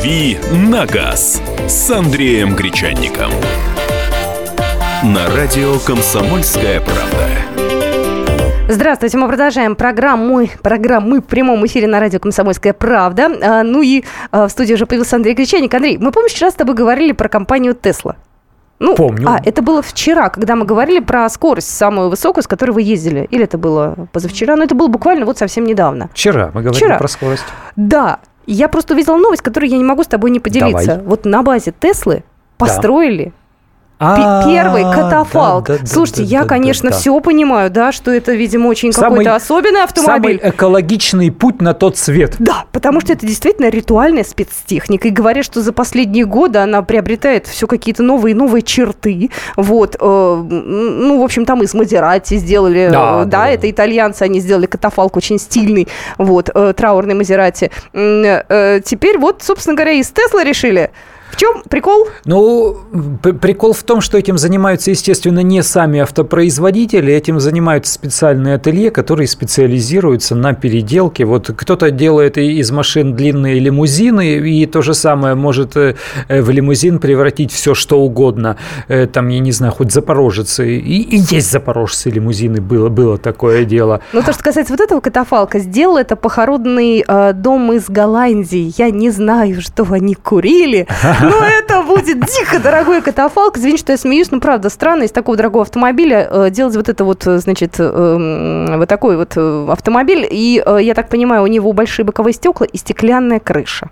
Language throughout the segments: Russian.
«Дави на газ» с Андреем Гречанником. На радио «Комсомольская правда». Здравствуйте, мы продолжаем программу, программу в прямом эфире на радио «Комсомольская правда». А, ну и а, в студии уже появился Андрей Гречаник. Андрей, мы, помнишь, вчера с тобой говорили про компанию «Тесла». Ну, Помню. А, это было вчера, когда мы говорили про скорость самую высокую, с которой вы ездили. Или это было позавчера? Но это было буквально вот совсем недавно. Вчера мы говорили вчера. про скорость. Да. Я просто увидела новость, которую я не могу с тобой не поделиться. Давай. Вот на базе Теслы построили первый катафалк. Да, да, Слушайте, да, я, конечно, все понимаю, да, что это, видимо, очень какой-то особенный автомобиль. Самый экологичный путь на тот свет. Да, потому что это действительно ритуальная спецтехника. И говорят, что за последние годы она приобретает все какие-то новые новые черты. Вот, э, ну, в общем, там из Мазерати сделали, да, да, это итальянцы, они сделали катафалк очень стильный, вот, э, траурный Мазерати. Э, теперь вот, собственно говоря, из Тесла решили в чем прикол? Ну, прикол в том, что этим занимаются, естественно, не сами автопроизводители, этим занимаются специальные ателье, которые специализируются на переделке. Вот кто-то делает из машин длинные лимузины, и то же самое может э, в лимузин превратить все, что угодно. Э, там, я не знаю, хоть запорожцы. И, и есть запорожцы лимузины, было, было такое дело. Ну, то, что касается вот этого катафалка, сделал это похоронный э, дом из Голландии. Я не знаю, что они курили, Ну, это будет дико дорогой катафалк. Извини, что я смеюсь, но правда странно из такого дорогого автомобиля э, делать вот это вот, значит, э, вот такой вот э, автомобиль. И, я так понимаю, у него большие боковые стекла и стеклянная крыша.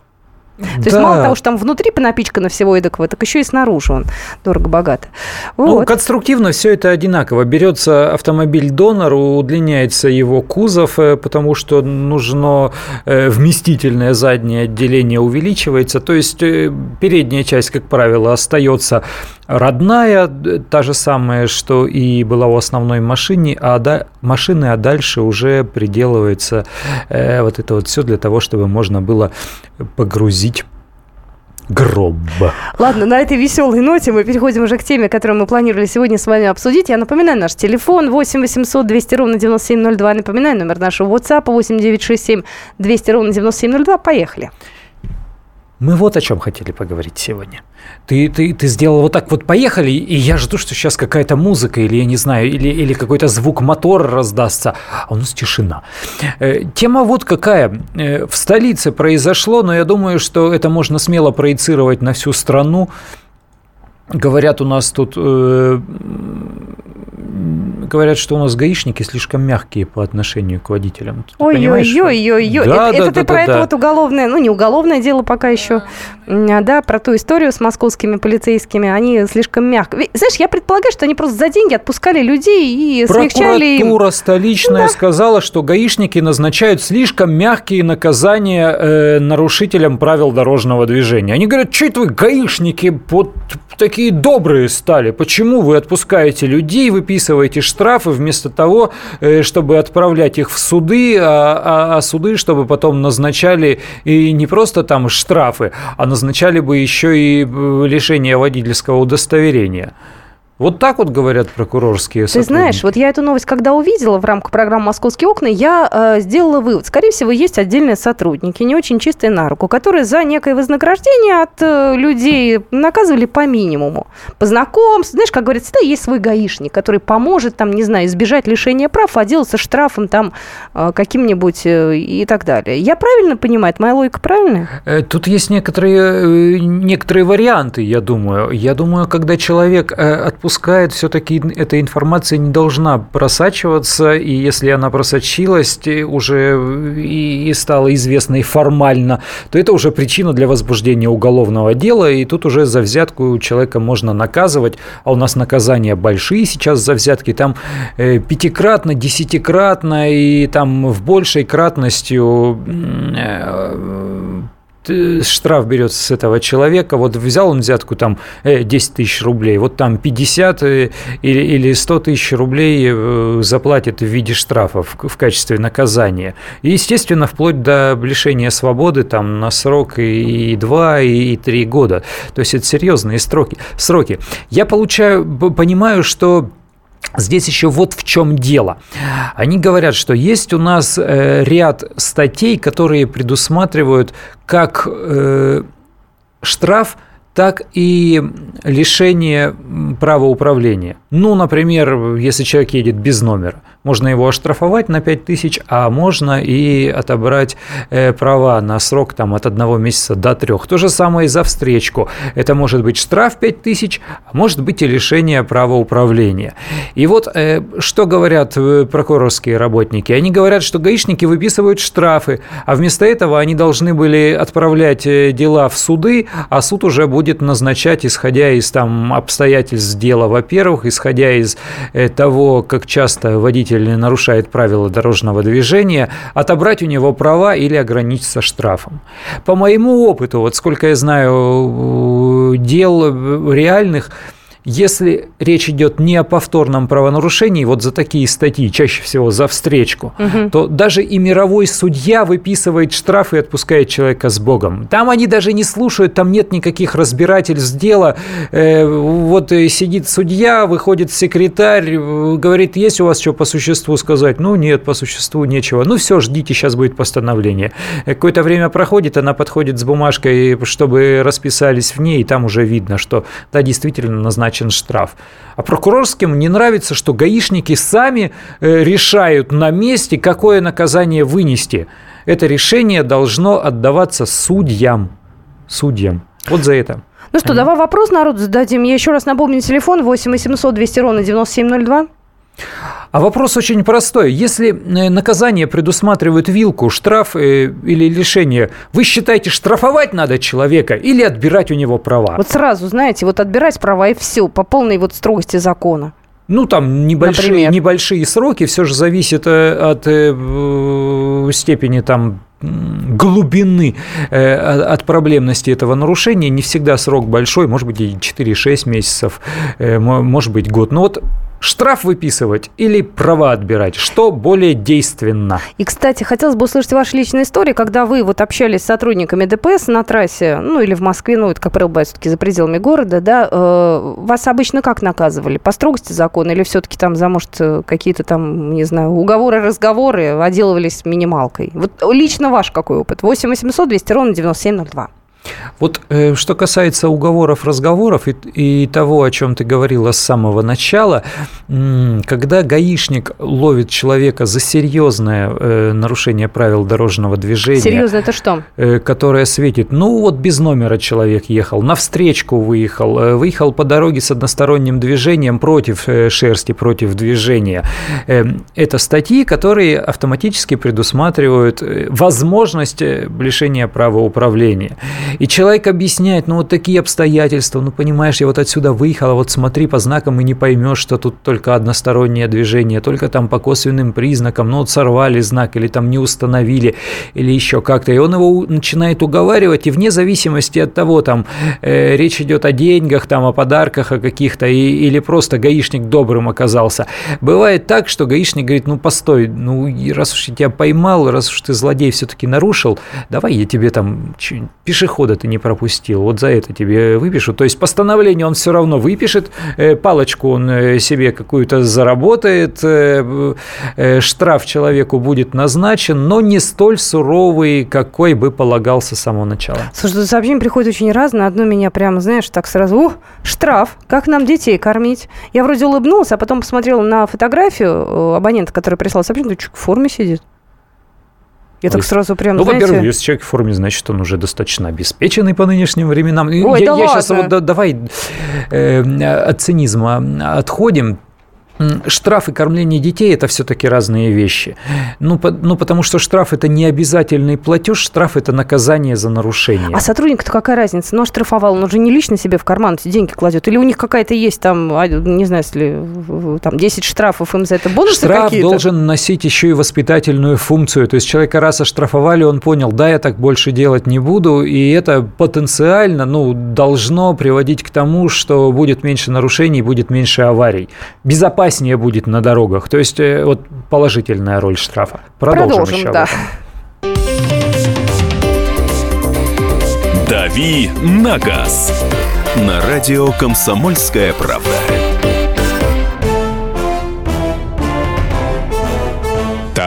То да. есть мало того, что там внутри понапичкано всего эдакого, так еще и снаружи он дорого-богато. Ну, вот. Ну, конструктивно все это одинаково. Берется автомобиль-донор, удлиняется его кузов, э, потому что нужно э, вместительное заднее отделение увеличивается. То есть э, передняя часть, как правило, остается родная, та же самая, что и была у основной машины, а да, машины, а дальше уже приделывается э, вот это вот все для того, чтобы можно было погрузить гроб. Ладно, на этой веселой ноте мы переходим уже к теме, которую мы планировали сегодня с вами обсудить. Я напоминаю, наш телефон 8 800 200 ровно 9702. Напоминаю, номер нашего WhatsApp 8 967 200 ровно 9702. Поехали. Мы вот о чем хотели поговорить сегодня. Ты, ты, ты сделал вот так вот, поехали, и я жду, что сейчас какая-то музыка, или я не знаю, или, или какой-то звук мотора раздастся, а у нас тишина. Э, тема вот какая. Э, в столице произошло, но я думаю, что это можно смело проецировать на всю страну. Говорят, у нас тут э, говорят, что у нас гаишники слишком мягкие по отношению к водителям. Ой-ой-ой-ой-ой. Да, это, да, это да, ты да, про да. это вот уголовное, ну не уголовное дело пока еще, да, про ту историю с московскими полицейскими. Они слишком мягко. Знаешь, я предполагаю, что они просто за деньги отпускали людей и смягчали Прокуратура столичная да. сказала, что гаишники назначают слишком мягкие наказания э, нарушителям правил дорожного движения. Они говорят, что это вы гаишники вот такие добрые стали? Почему вы отпускаете людей, выписываете штрафы вместо того, э, чтобы отправлять их в суды, а, а, а суды, чтобы потом назначали и не просто там штрафы, а назначали бы еще и э, лишение водительского удостоверения. Вот так вот говорят прокурорские Ты знаешь, вот я эту новость, когда увидела в рамках программы «Московские окна», я э, сделала вывод. Скорее всего, есть отдельные сотрудники, не очень чистые на руку, которые за некое вознаграждение от э, людей наказывали по минимуму. По знакомству. Знаешь, как говорится, да, есть свой гаишник, который поможет, там, не знаю, избежать лишения прав, отделаться штрафом там э, каким-нибудь э, и так далее. Я правильно понимаю? Моя логика правильная? Э, тут есть некоторые, э, некоторые варианты, я думаю. Я думаю, когда человек отпускает пускает, все-таки эта информация не должна просачиваться, и если она просочилась уже и, и стала известной формально, то это уже причина для возбуждения уголовного дела, и тут уже за взятку человека можно наказывать, а у нас наказания большие сейчас за взятки, там э, пятикратно, десятикратно и там в большей кратностью э, Э, штраф берется с этого человека, вот взял он взятку там 10 э, тысяч рублей, вот там 50 э, или, или 100 тысяч рублей заплатит в виде штрафа в, в качестве наказания. И, естественно, вплоть до лишения свободы там на срок и 2, и 3 года. То есть это серьезные сроки. сроки. Я получаю, понимаю, что Здесь еще вот в чем дело. Они говорят, что есть у нас э, ряд статей, которые предусматривают, как э, штраф – так и лишение права управления. Ну, например, если человек едет без номера, можно его оштрафовать на 5 тысяч, а можно и отобрать э, права на срок там, от одного месяца до трех. То же самое и за встречку. Это может быть штраф 5 тысяч, а может быть и лишение права управления. И вот э, что говорят э, прокурорские работники? Они говорят, что гаишники выписывают штрафы, а вместо этого они должны были отправлять дела в суды, а суд уже будет будет назначать, исходя из там, обстоятельств дела, во-первых, исходя из э, того, как часто водитель нарушает правила дорожного движения, отобрать у него права или ограничиться штрафом. По моему опыту, вот сколько я знаю дел реальных, если речь идет не о повторном правонарушении, вот за такие статьи, чаще всего за встречку, угу. то даже и мировой судья выписывает штраф и отпускает человека с Богом. Там они даже не слушают, там нет никаких разбирательств дела. Э, вот сидит судья, выходит секретарь, говорит, есть у вас что по существу сказать? Ну, нет, по существу нечего. Ну, все, ждите, сейчас будет постановление. Какое-то время проходит, она подходит с бумажкой, чтобы расписались в ней, и там уже видно, что, да, действительно назначено назначен штраф. А прокурорским не нравится, что гаишники сами э, решают на месте, какое наказание вынести. Это решение должно отдаваться судьям. Судьям. Вот за это. Ну что, давай вопрос народу зададим. Я еще раз напомню, телефон 8 800 200 ровно 9702. А вопрос очень простой. Если э, наказание предусматривает вилку, штраф э, или лишение, вы считаете, штрафовать надо человека или отбирать у него права? Вот сразу, знаете, вот отбирать права и все, по полной вот строгости закона. Ну, там небольшие, небольшие сроки, все же зависит э, от степени там глубины от проблемности этого нарушения. Не всегда срок большой, может быть, и 4-6 месяцев, может быть, год. Но вот Штраф выписывать или права отбирать? Что более действенно? И, кстати, хотелось бы услышать ваши личные истории, когда вы вот общались с сотрудниками ДПС на трассе, ну, или в Москве, ну, это, как правило, бывает все-таки за пределами города, да, э, вас обычно как наказывали? По строгости закона или все-таки там за, может, какие-то там, не знаю, уговоры, разговоры отделывались минималкой? Вот лично ваш какой опыт? 8 800 200 ровно 9702. Вот э, что касается уговоров, разговоров и, и того, о чем ты говорила с самого начала, когда гаишник ловит человека за серьезное э, нарушение правил дорожного движения. Серьезно это что? Э, которое светит, ну вот без номера человек ехал, на встречку выехал, э, выехал по дороге с односторонним движением против э, шерсти, против движения. Э, это статьи, которые автоматически предусматривают э, возможность э, лишения права управления. И человек объясняет, ну вот такие обстоятельства, ну понимаешь, я вот отсюда выехал, а вот смотри по знакам и не поймешь, что тут только одностороннее движение, только там по косвенным признакам, ну вот сорвали знак или там не установили или еще как-то. И он его начинает уговаривать, и вне зависимости от того, там э, речь идет о деньгах, там о подарках, о каких-то, и, или просто гаишник добрым оказался. Бывает так, что гаишник говорит, ну постой, ну раз уж я тебя поймал, раз уж ты злодей все-таки нарушил, давай я тебе там пешеход перехода ты не пропустил, вот за это тебе выпишут. То есть постановление он все равно выпишет, э, палочку он э, себе какую-то заработает, э, штраф человеку будет назначен, но не столь суровый, какой бы полагался с самого начала. Слушай, сообщение приходит очень разное. Одно меня прямо, знаешь, так сразу, ух, штраф, как нам детей кормить? Я вроде улыбнулась, а потом посмотрела на фотографию абонента, который прислал сообщение, в форме сидит. Я так сразу прям, Ну, во-первых, если человек в форме, значит, он уже достаточно обеспеченный по нынешним временам. Ой, я, да я ладно. сейчас вот да, давай э, от цинизма отходим. Штраф и кормление детей – это все-таки разные вещи. Ну, по, ну, потому что штраф – это не обязательный платеж, штраф – это наказание за нарушение. А сотрудник-то какая разница? Ну, оштрафовал, он же не лично себе в карман эти деньги кладет. Или у них какая-то есть там, а, не знаю, если там 10 штрафов, им за это бонусы Штраф какие-то? должен носить еще и воспитательную функцию. То есть человека раз оштрафовали, он понял, да, я так больше делать не буду, и это потенциально ну, должно приводить к тому, что будет меньше нарушений, будет меньше аварий. Безопаснее безопаснее будет на дорогах. То есть э, вот положительная роль штрафа. Продолжим, Продолжим еще да. «Дави на газ» на радио «Комсомольская правда».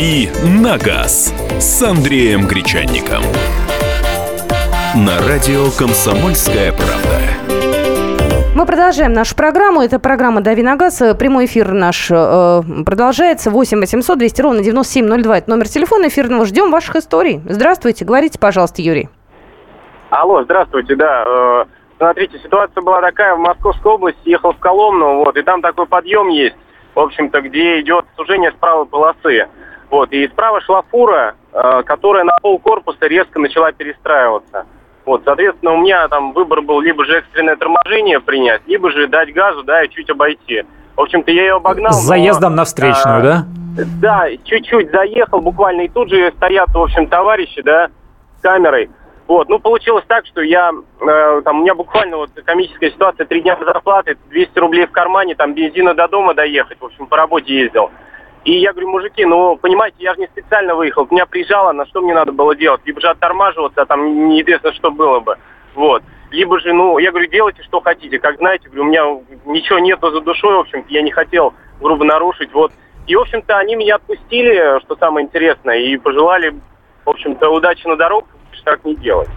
«Дави на газ» с Андреем Гречанником. На радио «Комсомольская правда». Мы продолжаем нашу программу. Это программа «Дави на газ». Прямой эфир наш э, продолжается. 8 800 200 ровно 9702. Это номер телефона эфирного. Ждем ваших историй. Здравствуйте. Говорите, пожалуйста, Юрий. Алло, здравствуйте, да. Э, смотрите, ситуация была такая. В Московской области ехал в Коломну, вот, и там такой подъем есть, в общем-то, где идет сужение с правой полосы. Вот, и справа шла фура, э, которая на пол корпуса резко начала перестраиваться. Вот, соответственно, у меня там выбор был либо же экстренное торможение принять, либо же дать газу, да, и чуть обойти. В общем-то, я ее обогнал. С заездом но, на встречную, а, да? Да, чуть-чуть заехал буквально, и тут же стоят, в общем, товарищи, да, с камерой. Вот, ну, получилось так, что я, э, там, у меня буквально вот комическая ситуация, три дня зарплаты, 200 рублей в кармане, там, бензина до дома доехать, в общем, по работе ездил. И я говорю, мужики, ну, понимаете, я же не специально выехал. Меня приезжало, на что мне надо было делать? Либо же оттормаживаться, а там неизвестно, что было бы. Вот. Либо же, ну, я говорю, делайте, что хотите. Как знаете, говорю, у меня ничего нету за душой, в общем я не хотел грубо нарушить. Вот. И, в общем-то, они меня отпустили, что самое интересное, и пожелали, в общем-то, удачи на дорогах, так не делать.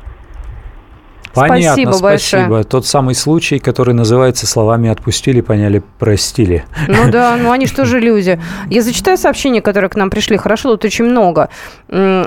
Понятно, спасибо, спасибо. Большое. Тот самый случай, который называется словами «отпустили, поняли, простили». Ну да, ну они что же люди. Я зачитаю сообщения, которые к нам пришли. Хорошо, тут очень много.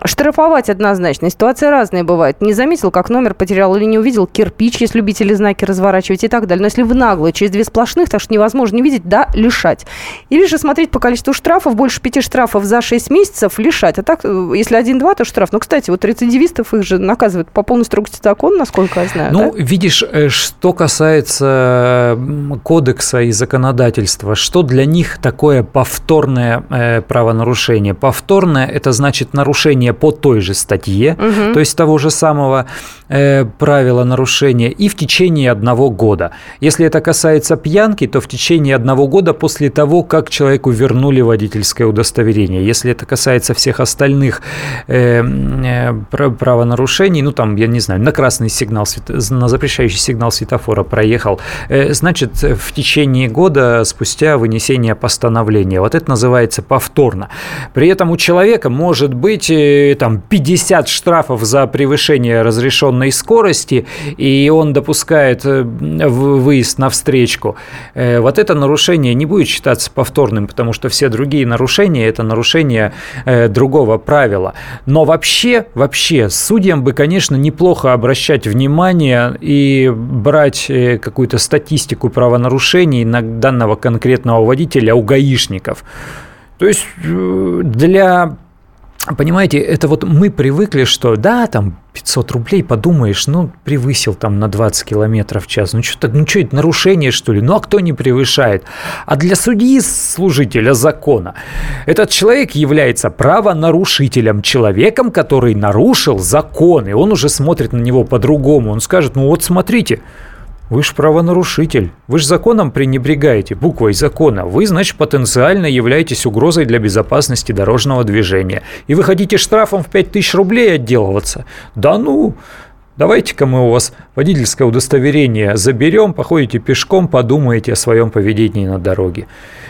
Штрафовать однозначно. Ситуации разные бывают. Не заметил, как номер потерял или не увидел кирпич, если любители знаки разворачивать и так далее. Но если вы наглые, через две сплошных, так что невозможно не видеть, да, лишать. Или же смотреть по количеству штрафов, больше пяти штрафов за 6 месяцев, лишать. А так, э, если один-два, то штраф. Ну, кстати, вот рецидивистов их же наказывают по полной строгости закона, насколько я знаю. Ну, да? видишь, э, что касается кодекса и законодательства, что для них такое повторное э, правонарушение? Повторное – это значит нарушение по той же статье, угу. то есть того же самого э, правила нарушения, и в течение одного года. Если это касается пьянки, то в течение одного года после того, как человеку вернули водительское удостоверение. Если это касается всех остальных правонарушений, ну там, я не знаю, на красный сигнал сигнал, на запрещающий сигнал светофора проехал, э, значит, в течение года спустя вынесение постановления. Вот это называется повторно. При этом у человека может быть э, там 50 штрафов за превышение разрешенной скорости, и он допускает э, выезд на встречку. Вот это нарушение не будет считаться повторным, потому что все другие нарушения – это нарушение другого правила. Но вообще, вообще, судьям бы, конечно, неплохо обращать внимание внимание и брать э, какую-то статистику правонарушений на данного конкретного водителя у гаишников. То есть э, для Понимаете, это вот мы привыкли, что да, там 500 рублей, подумаешь, ну, превысил там на 20 километров в час. Ну, что, ну, что это нарушение, что ли? Ну, а кто не превышает? А для судьи, служителя закона, этот человек является правонарушителем, человеком, который нарушил закон, и он уже смотрит на него по-другому. Он скажет, ну, вот смотрите, вы же правонарушитель. Вы же законом пренебрегаете, буквой закона. Вы, значит, потенциально являетесь угрозой для безопасности дорожного движения. И вы хотите штрафом в 5000 рублей отделываться? Да ну! Давайте-ка мы у вас водительское удостоверение заберем, походите пешком, подумаете о своем поведении на дороге.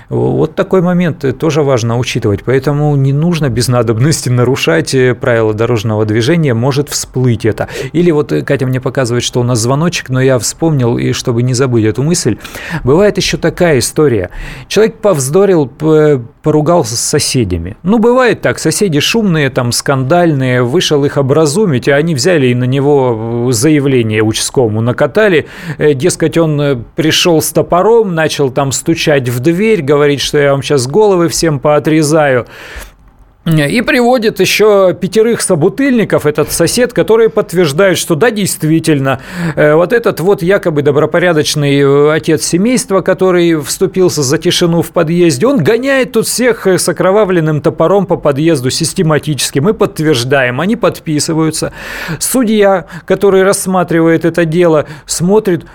Вот такой момент тоже важно учитывать. Поэтому не нужно без надобности нарушать э, правила дорожного движения, может всплыть это. Или вот э, Катя мне показывает, что у нас звоночек, но я вспомнил, и чтобы не забыть эту мысль, бывает еще такая история. Человек повздорил, поругался с соседями. Ну, бывает так, соседи шумные, там, скандальные, вышел их образумить, а они взяли и на него заявление участковому накатали. Э, дескать, он пришел с топором, начал там стучать в дверь, говорить, что я вам сейчас головы всем поотрезаю. И приводит еще пятерых собутыльников, этот сосед, которые подтверждают, что да, действительно, э, вот этот вот якобы добропорядочный э, отец семейства, который вступился за тишину в подъезде, он гоняет тут всех с окровавленным топором по подъезду систематически. Мы подтверждаем, они подписываются. Судья, который рассматривает это дело, смотрит,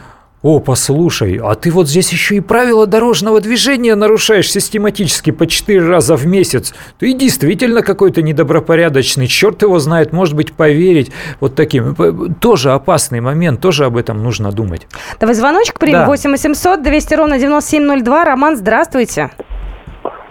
о, послушай, а ты вот здесь еще и правила дорожного движения нарушаешь систематически по четыре раза в месяц. Ты действительно какой-то недобропорядочный. Черт его знает, может быть, поверить вот таким. Тоже опасный момент, тоже об этом нужно думать. Давай звоночек примем. Да. 8 800 200 ровно 9702. Роман, здравствуйте.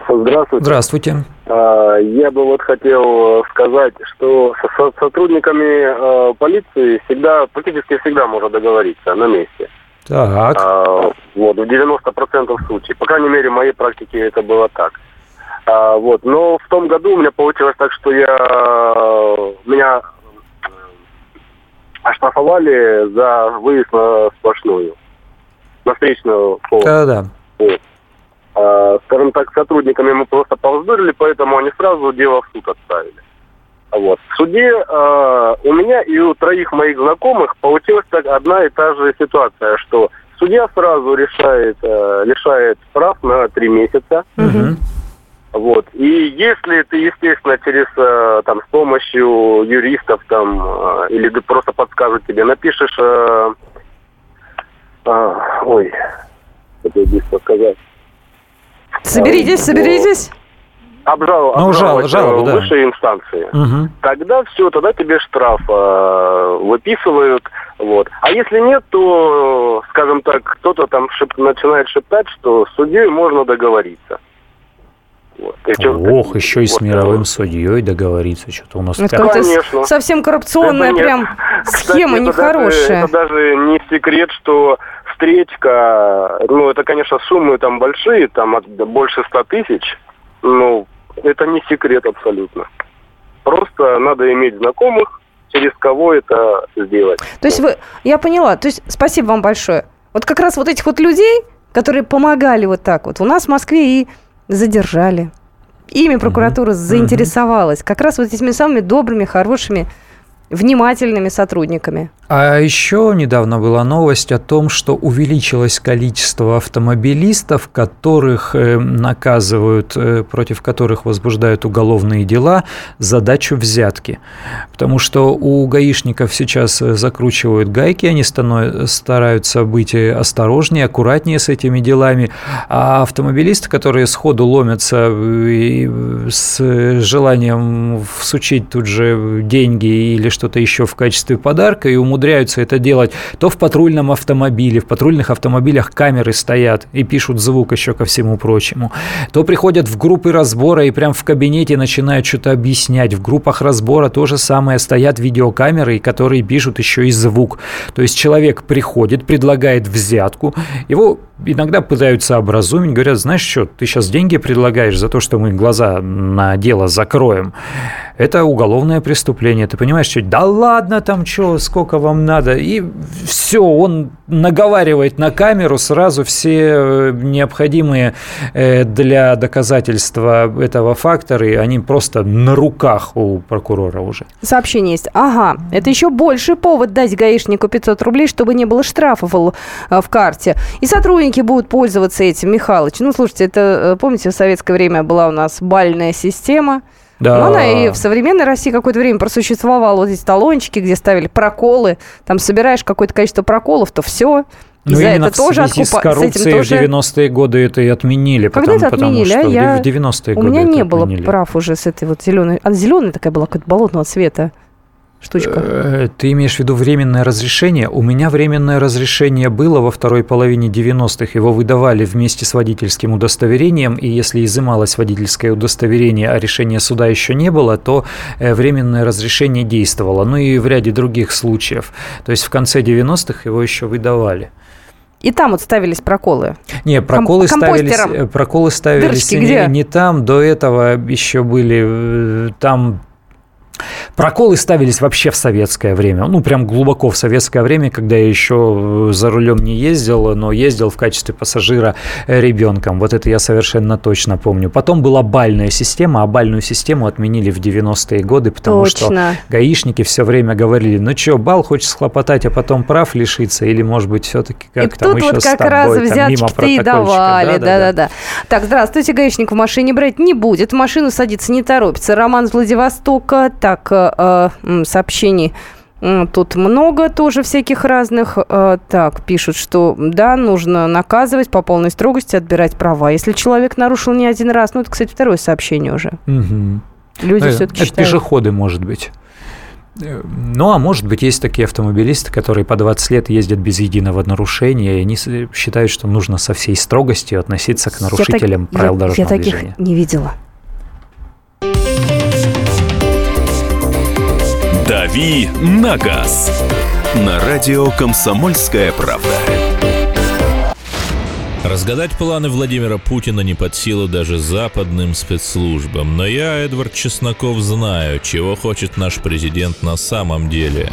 Здравствуйте. Здравствуйте. А, я бы вот хотел сказать, что с сотрудниками а, полиции всегда, практически всегда можно договориться на месте. Так. А, вот, в 90% случаев. По крайней мере, в моей практике это было так. А, вот, но в том году у меня получилось так, что я меня оштрафовали за выезд на сплошную, на встречную полосу. Да-да. Вот. А, скажем так, сотрудниками мы просто повздорили, поэтому они сразу дело в суд отправили. Вот. В суде э, у меня и у троих моих знакомых получилась так одна и та же ситуация, что судья сразу решает, э, лишает прав на три месяца. Угу. Вот. И если ты, естественно, через э, там с помощью юристов там э, или просто подскажут тебе, напишешь, э, э, ой, это быстро сказать. Соберитесь, соберитесь обжал, ну, жал, жалобу, да. высшей инстанции. Угу. Тогда все, тогда тебе штраф э, выписывают. Вот. А если нет, то, скажем так, кто-то там шеп... начинает шептать, что с судьей можно договориться. Вот. Ох, еще и с мировым судьей договориться, что-то у нас. Это Конечно. совсем коррупционная это прям схема Кстати, нехорошая. Это даже, это даже не секрет, что встречка, ну это, конечно, суммы там большие, там от, больше 100 тысяч, ну, это не секрет абсолютно. Просто надо иметь знакомых, через кого это сделать. То есть вы, я поняла, то есть спасибо вам большое. Вот как раз вот этих вот людей, которые помогали вот так вот, у нас в Москве и задержали. Ими прокуратура mm-hmm. заинтересовалась. Как раз вот этими самыми добрыми, хорошими внимательными сотрудниками. А еще недавно была новость о том, что увеличилось количество автомобилистов, которых э, наказывают, э, против которых возбуждают уголовные дела за дачу взятки. Потому что у гаишников сейчас э, закручивают гайки, они стараются быть осторожнее, аккуратнее с этими делами. А автомобилисты, которые сходу ломятся с желанием всучить тут же деньги или что-то еще в качестве подарка и умудряются это делать, то в патрульном автомобиле, в патрульных автомобилях камеры стоят и пишут звук еще ко всему прочему, то приходят в группы разбора и прям в кабинете начинают что-то объяснять. В группах разбора то же самое стоят видеокамеры, которые пишут еще и звук. То есть человек приходит, предлагает взятку, его иногда пытаются образумить, говорят, знаешь что, ты сейчас деньги предлагаешь за то, что мы глаза на дело закроем. Это уголовное преступление. Ты понимаешь, что да ладно там что, сколько вам надо. И все, он наговаривает на камеру сразу все э, необходимые э, для доказательства этого факторы, они просто на руках у прокурора уже. Сообщение есть. Ага, это еще больше повод дать гаишнику 500 рублей, чтобы не было штрафов в карте. И сотрудники будут пользоваться этим, Михалыч. Ну, слушайте, это, э, помните, в советское время была у нас бальная система, да. Но она и в современной России какое-то время просуществовала. Вот эти талончики, где ставили проколы. Там собираешь какое-то количество проколов, то все. Ну, за это тоже откупа... с коррупцией с тоже... в 90-е годы это и отменили. Когда потому, это отменили? Потому что а я... в 90-е годы У меня не было прав уже с этой вот зеленой... Она зеленая такая была, какая-то болотного цвета штучка. Э, ты имеешь в виду временное разрешение? У меня временное разрешение было во второй половине 90-х. Его выдавали вместе с водительским удостоверением, и если изымалось водительское удостоверение, а решения суда еще не было, то э, временное разрешение действовало. Ну и в ряде других случаев. То есть в конце 90-х его еще выдавали. И там вот ставились проколы. Не, проколы Ком- ставились, э, проколы ставились Дырочки не, где? не там. До этого еще были там Проколы ставились вообще в советское время. Ну, прям глубоко в советское время, когда я еще э, за рулем не ездил, но ездил в качестве пассажира э, ребенком. Вот это я совершенно точно помню. Потом была бальная система, а бальную систему отменили в 90-е годы, потому Точно. что гаишники все время говорили, ну что, бал хочешь схлопотать, а потом прав лишиться, или, может быть, все-таки как там еще вот с как раз там, мимо взяточки-то и давали. Да-да-да. Так, здравствуйте, гаишник в машине брать не будет. В машину садиться не торопится. Роман из Владивостока. Так, э, э, м, сообщений Тут много тоже всяких разных. Э, Так, пишут, что да, нужно наказывать по полной строгости, отбирать права. Если человек нарушил не один раз, ну, это, кстати, второе сообщение уже. Мгм. Люди Ну, все-таки это считают. пешеходы, может быть. Э, Ну, а может быть, есть такие автомобилисты, которые по 20 лет ездят без единого нарушения, и они считают, что нужно со всей строгостью относиться к Я так- нарушителям правил я- дорожного Я таких движения. не видела. «Дави на газ» на радио «Комсомольская правда». Разгадать планы Владимира Путина не под силу даже западным спецслужбам. Но я, Эдвард Чесноков, знаю, чего хочет наш президент на самом деле.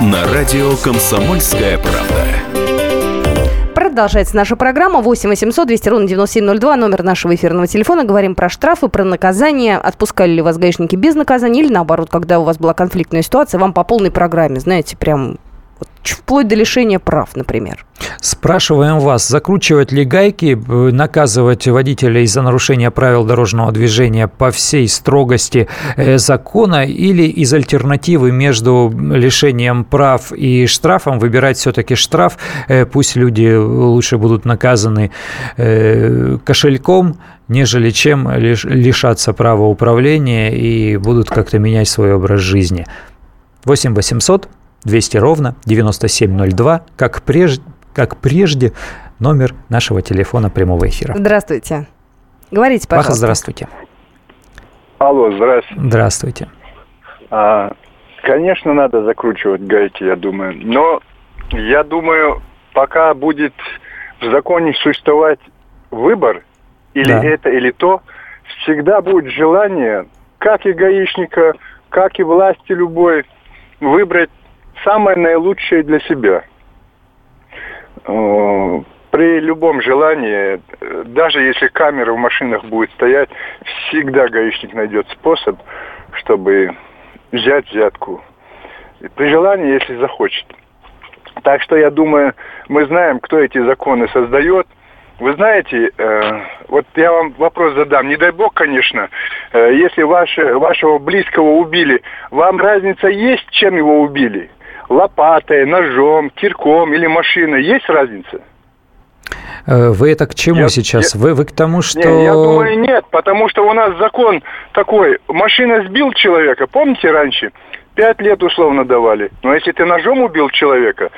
На радио «Комсомольская правда». Продолжается наша программа 8 800 200 ровно 9702, номер нашего эфирного телефона. Говорим про штрафы, про наказание. Отпускали ли вас гаишники без наказания или наоборот, когда у вас была конфликтная ситуация, вам по полной программе, знаете, прям вплоть до лишения прав, например. Спрашиваем вас, закручивать ли гайки, э, наказывать водителей за нарушение правил дорожного движения по всей строгости э, закона или из альтернативы между лишением прав и штрафом выбирать все-таки штраф, Э, пусть люди лучше будут наказаны кошельком, нежели чем лиш- лишаться права управления и будут как-то менять свой образ жизни. 8 800 200 ровно 9702, как прежде, как прежде номер нашего телефона прямого эфира. Здравствуйте. Говорите, Ваха, пожалуйста. здравствуйте. Алло, здрасте. Здравствуйте. А, конечно, надо закручивать гайки, я думаю. Но я думаю, пока будет в законе существовать выбор, или Да. это, или то, всегда будет желание, как и гаишника, как и власти любой, выбрать самое наилучшее для себя. Э, При любом желании, даже если камера в машинах будет стоять, всегда гаишник найдет способ, чтобы взять взятку. При желании, если захочет. Так что я думаю, мы знаем, кто эти законы создает. Вы знаете, э, вот я вам вопрос задам. Не дай бог, конечно, э, если ваше, вашего близкого убили, вам разница есть, чем его убили? Лопатой, ножом, кирком или машиной? Есть разница? Э, Вы это к чему Я- сейчас? я- Вы, вы к тому, что... Не, я думаю, нет, потому что у нас закон такой. Машина сбил человека, помните раньше? Пять лет условно давали. Но если ты ножом убил человека,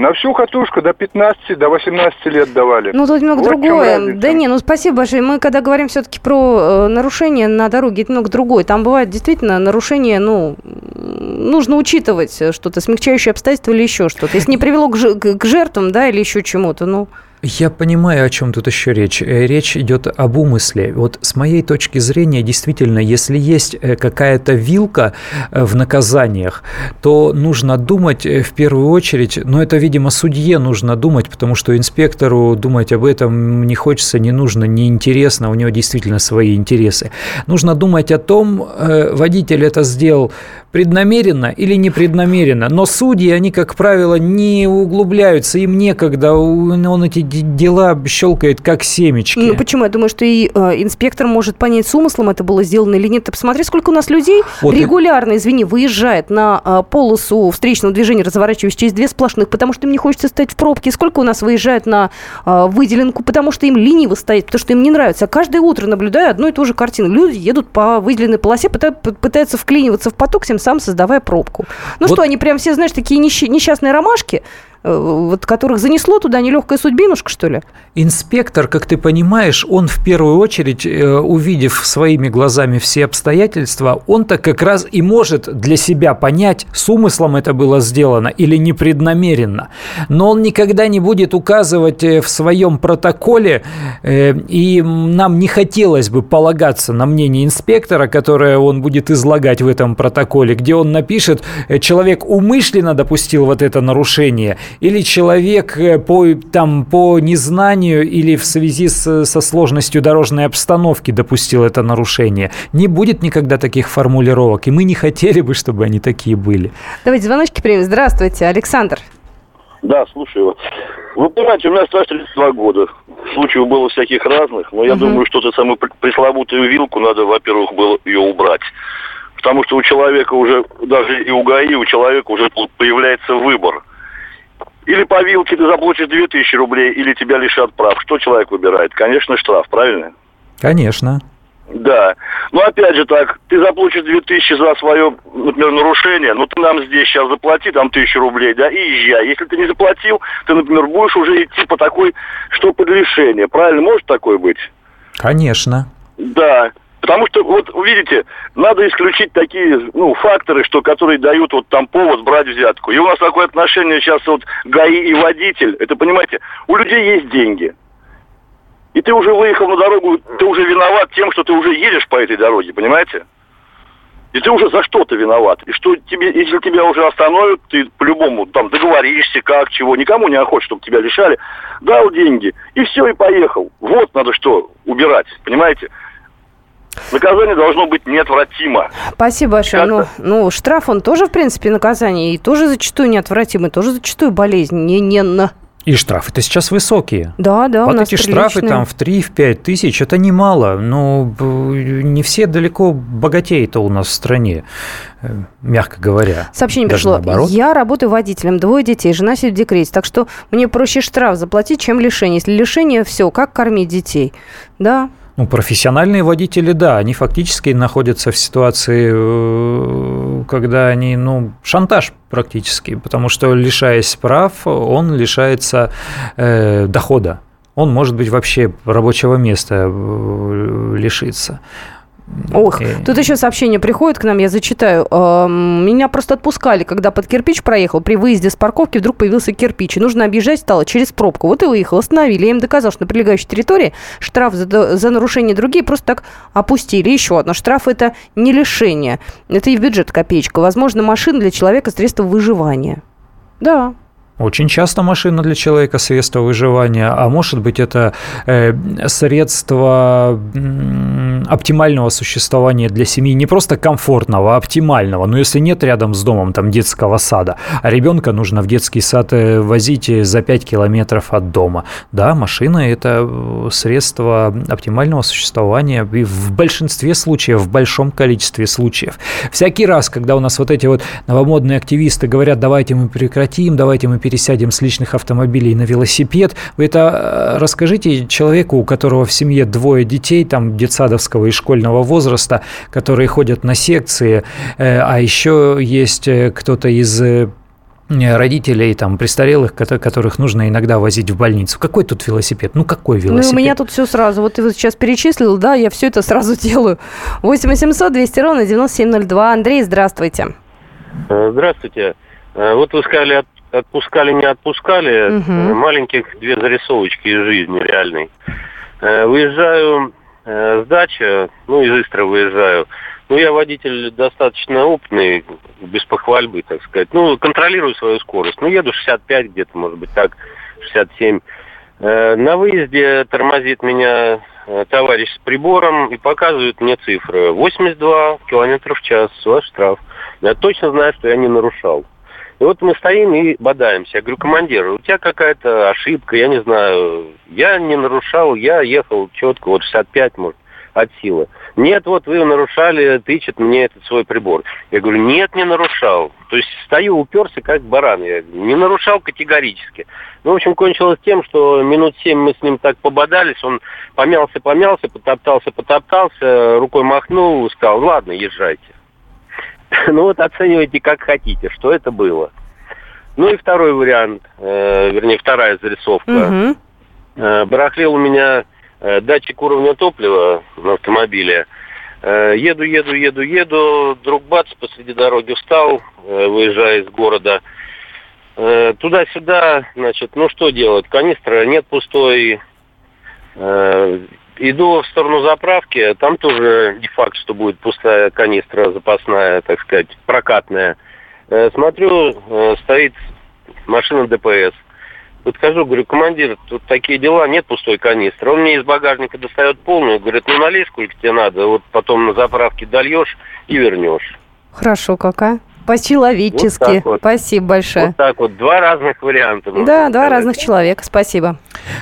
на всю катушку до 15, до 18 лет давали. Ну, тут немного Вот другое. Да не, ну спасибо большое. Мы когда говорим все-таки про э, нарушения на дороге, это немного другое. Там бывает действительно нарушение, ну, нужно учитывать э, что-то, смягчающее обстоятельства или еще что-то. Если не привело к- к жертвам, да, или еще чему-то, ну... Я понимаю, о чем тут еще речь. Э, Речь идет об умысле. Вот с моей точки зрения, действительно, если есть э, какая-то вилка э, в наказаниях, то нужно думать в первую очередь, но это, видимо, судье нужно думать, потому что инспектору думать об этом не хочется, не нужно, не интересно, у него действительно свои интересы. Нужно думать о том, водитель это сделал преднамеренно или непреднамеренно. Но судьи, они, как правило, не углубляются, им некогда, он эти дела щелкает как семечки. Ну, почему? Я думаю, что и э, инспектор может понять, с умыслом это было сделано или нет. Ты посмотри, сколько у нас людей Вот и- регулярно, извини, выезжает на э, полосу встречного движения, разворачиваясь через две сплошных, потому что им не хочется стоять в пробке. Сколько у нас выезжает на э, выделенку, потому что им лениво стоять, потому что им не нравится. А каждое утро наблюдаю одну и ту же картину. Люди едут по выделенной полосе, пытаются вклиниваться в поток всем самым создавая пробку. Ну Вот- что, они прям все, знаешь, такие несча- несчастные ромашки, вот которых занесло туда нелегкая судьбинушка, что ли? Инспектор, как ты понимаешь, он в первую очередь, э, увидев своими глазами все обстоятельства, он-то как раз и может для себя понять, с умыслом это было сделано или непреднамеренно. Но он никогда не будет указывать э, в своем протоколе, э, и нам не хотелось бы полагаться на мнение инспектора, которое он будет излагать в этом протоколе, где он напишет, э, человек умышленно допустил вот это нарушение, или человек э, по, там, по незнанию или в связи с, со сложностью дорожной обстановки допустил это нарушение. Не будет никогда таких формулировок, и мы не хотели бы, чтобы они такие были. Давайте звоночки примем. Здравствуйте, Александр. Да, слушаю вас. Вы понимаете, у меня стаж 32 года. Случаев было всяких разных, но я Мгм. думаю, что эту самую пр- пресловутую вилку надо, во-первых, было ее убрать. Потому что у человека уже, даже и у ГАИ, у человека уже появляется выбор. Или по вилке ты заплатишь 2000 рублей, или тебя лишат прав. Что человек выбирает? Конечно, штраф, правильно? Конечно. Да. Но опять же так, ты заплатишь 2000 за свое, например, нарушение, но ты нам здесь сейчас заплати там тысячу рублей, да, и езжай. Если ты не заплатил, ты, например, будешь уже идти по такой, что под лишение. Правильно, может такое быть? Конечно. Да. Потому что, вот видите, надо исключить такие ну, факторы, что, которые дают вот там повод брать взятку. И у нас такое отношение сейчас вот ГАИ и водитель. Это, понимаете, у людей есть деньги. И ты уже выехал на дорогу, ты уже виноват тем, что ты уже едешь по этой дороге, понимаете? И ты уже за что-то виноват. И что тебе, если тебя уже остановят, ты по-любому там договоришься, как, чего. Никому не охота, чтобы тебя лишали. Дал деньги, и все, и поехал. Вот надо что убирать, понимаете? Наказание должно быть неотвратимо. Спасибо большое. Ну, ну, штраф, он тоже, в принципе, наказание, и тоже зачастую неотвратимый, тоже зачастую болезнь. Не, не на... И штрафы-то сейчас высокие. Да, да, у вот нас эти штрафы приличные. там в 3-5 тысяч, это немало. Но б- не все далеко богатеи-то у нас в стране, э, мягко говоря. Сообщение Даже пришло. наоборот. Я работаю водителем, двое детей, жена сидит в декрете, так что мне проще штраф заплатить, чем лишение. Если лишение, все, как кормить детей? Да, Ну, профессиональные водители, да, они фактически находятся в ситуации, э, когда они, ну, шантаж практически, потому что, лишаясь прав, он лишается э, дохода. Он, может быть, вообще рабочего места э, лишится. Ох, Э, тут еще сообщение приходит к нам, я зачитаю. Эм, Меня просто отпускали, когда под кирпич проехал. При выезде с парковки вдруг появился кирпич. И нужно объезжать стало через пробку. Вот и выехал, остановили. Я им доказал, что на прилегающей территории штраф за, за нарушение другие просто так опустили. Еще одно. Штраф это не лишение. Это и в бюджет копеечка. Возможно, машина для человека средство выживания. Да, Очень часто машина для человека средство выживания, а может быть это э, средство оптимального существования для семьи, не просто комфортного, а оптимального. Но если нет рядом с домом там детского сада, а ребенка нужно в детский сад э, возить э, за 5 километров от дома, да, машина это э, средство оптимального существования и в большинстве случаев, в большом количестве случаев. Всякий раз, когда у нас вот эти вот новомодные активисты говорят, давайте мы прекратим, давайте мы пересядем с личных автомобилей на велосипед, вы это расскажите человеку, у которого в семье двое детей, там детсадовского и школьного возраста, которые ходят на секции, э, а еще есть э, кто-то из э, родителей, там, престарелых, кото- которых нужно иногда возить в больницу. Какой тут велосипед? Ну, какой Ну, велосипед? у меня тут все сразу. Вот ты вот сейчас перечислил, да, я все это сразу делаю. 8 800 200 ровно 9702. Андрей, здравствуйте. Здравствуйте. Вот вы сказали, от- отпускали, не отпускали. Э, Маленьких две зарисовочки из жизни реальной. Выезжаю э, с дачи, ну, из Истры выезжаю. Ну, я водитель достаточно опытный, без похвальбы, так сказать. Ну, контролирую свою скорость. Ну, еду 65 где-то, может быть, так, 67. Э, На выезде тормозит меня э, товарищ с прибором и показывает мне цифры. 82 километра в час, ваш штраф. Я точно знаю, что я не нарушал. И вот мы стоим и бодаемся. Я говорю, командир, у тебя какая-то ошибка, я не знаю. Я не нарушал, я ехал четко, вот 65, может, от силы. Нет, вот вы нарушали, тычет мне этот свой прибор. Я говорю, нет, не нарушал. То есть стою, уперся, как баран. Я не нарушал категорически. Ну, в общем, кончилось тем, что минут семь мы с ним так пободались. Он помялся, помялся, потоптался, потоптался, рукой махнул, сказал, ладно, езжайте. Ну вот оценивайте как хотите, что это было. Ну и второй вариант, э, вернее, вторая зарисовка. Мгм. Э, барахлил у меня э, датчик уровня топлива на автомобиле. Э, еду, еду, еду, еду, вдруг бац, посреди дороги встал, э, выезжая из города. Э, туда-сюда, значит, ну что делать? Канистра нет пустой. Э, иду в сторону заправки, там тоже не факт, что будет пустая канистра запасная, так сказать, прокатная. Э, смотрю, э, стоит машина ДПС. Подхожу, говорю, командир, тут такие дела, нет пустой канистры. Он мне из багажника достает полную, говорит, ну налей сколько тебе надо, вот потом на заправке дольешь и вернешь. Хорошо, какая? По-человечески. Вот вот. Спасибо большое. Вот так вот, два разных варианта. Да, два сказать. разных человека. Спасибо.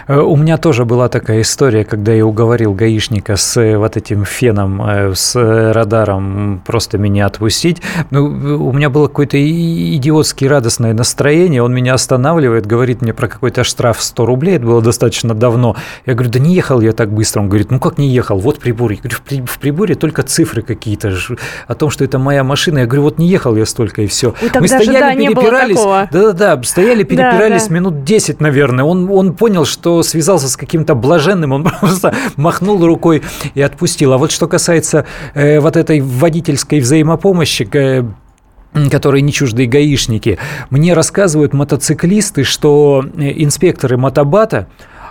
Э, У меня тоже была такая история, когда я уговорил гаишника с э, вот этим феном, э, с радаром просто меня отпустить. Ну, у меня было какое-то и- идиотски радостное настроение. Он меня останавливает, говорит мне про какой-то штраф 100 рублей. Это было достаточно давно. Я говорю, да не ехал я так быстро. Он говорит, ну как не ехал? Вот прибор. Я говорю, в при- в приборе только цифры какие-то о том, что это моя машина. Я говорю, вот не ехал я столько и все. Ой, тогда же, да, такого. Да-да-да, стояли, перепирались да. минут 10, наверное. Он, он понял, что связался с каким-то блаженным, он просто махнул рукой и отпустил. А вот что касается э, вот этой водительской взаимопомощи, э, которые не чуждые гаишники. Мне рассказывают мотоциклисты, что э, инспекторы мотобата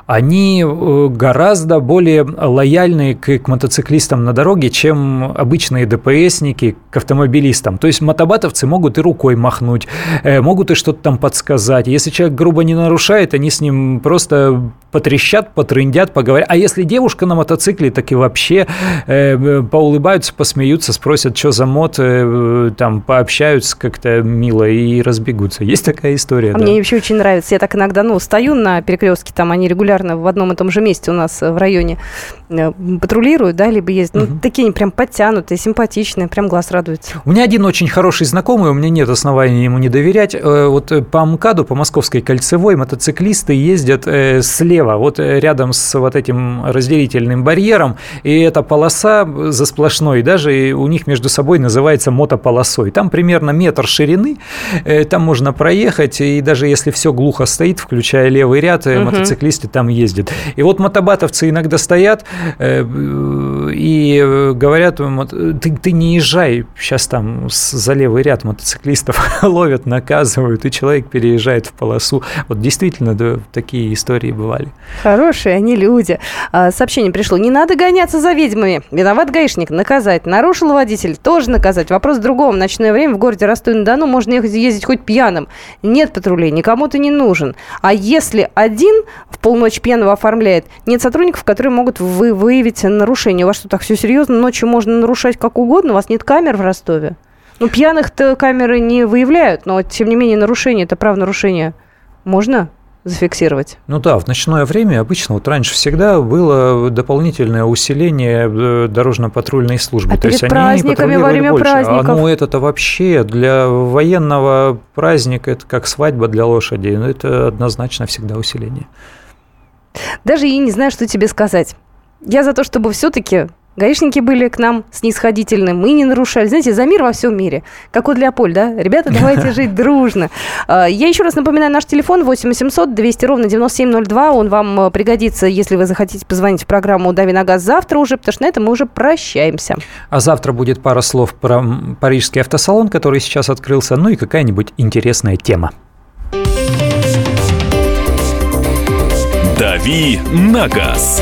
они э, гораздо более лояльны к, к мотоциклистам на дороге, чем обычные ДПСники к автомобилистам. То есть мотобатовцы могут и рукой махнуть, э, могут и что-то там подсказать. Если человек грубо не нарушает, они с ним просто потрещат, потрындят, поговорят. А если девушка на мотоцикле, так и вообще э, поулыбаются, посмеются, спросят, что за мод, э, там пообщаются как-то мило и разбегутся. Есть такая история. А да. мне вообще очень нравится. Я так иногда, ну, стою на перекрестке, там они регулярно в одном и том же месте у нас э, в районе э, патрулируют, да, либо ездят. Ну, такие они прям подтянутые, симпатичные, прям глаз радуется. У меня один очень хороший знакомый, у меня нет оснований ему не доверять. Э, Вот по МКАДу, по Московской кольцевой, мотоциклисты ездят э, слева, вот э, рядом с вот этим разделительным барьером, и эта полоса за сплошной, даже у них между собой называется мотополосой. Там примерно метр ширины, э, там можно проехать, и даже если все глухо стоит, включая левый ряд, Мгм. мотоциклисты там ездят. И вот мотобатовцы иногда стоят и говорят, ты, ты не езжай, сейчас там за левый ряд мотоциклистов ловят, наказывают, и человек переезжает в полосу. Вот действительно, да, такие истории бывали. Хорошие они люди. А, Сообщение пришло. Не надо гоняться за ведьмами. Виноват гаишник. Наказать. Нарушил водитель. Тоже наказать. Вопрос в другом. В ночное время в городе Ростове-на-Дону можно ездить хоть пьяным. Нет патрулей. Никому ты не нужен. А если один в полночь пьяного оформляет, нет сотрудников, которые могут вы, выявить нарушение. У вас что, так все серьезно? Ночью можно нарушать как угодно? У вас нет камер в Ростове? Ну, пьяных-то камеры не выявляют, но, тем не менее, нарушение, это правонарушение. Можно зафиксировать? Ну да, в ночное время обычно, вот раньше всегда было дополнительное усиление э, дорожно-патрульной службы. А То есть перед они праздниками, во время больше. праздников? А ну это-то вообще для военного праздника, это как свадьба для лошади. Ну, это однозначно всегда усиление. Даже и не знаю, что тебе сказать. Я за то, чтобы все-таки гаишники были к нам снисходительны, мы не нарушали. Знаете, за мир во всем мире. Как у Леополь, да? Ребята, давайте жить дружно. А, Я еще раз напоминаю наш телефон 8 800 200 ровно 9702. Он вам э, пригодится, если вы захотите позвонить в программу «Дави на газ» завтра уже, потому что на этом мы уже прощаемся. А завтра будет пара слов про парижский автосалон, который сейчас открылся, ну и какая-нибудь интересная тема. «Дави на газ»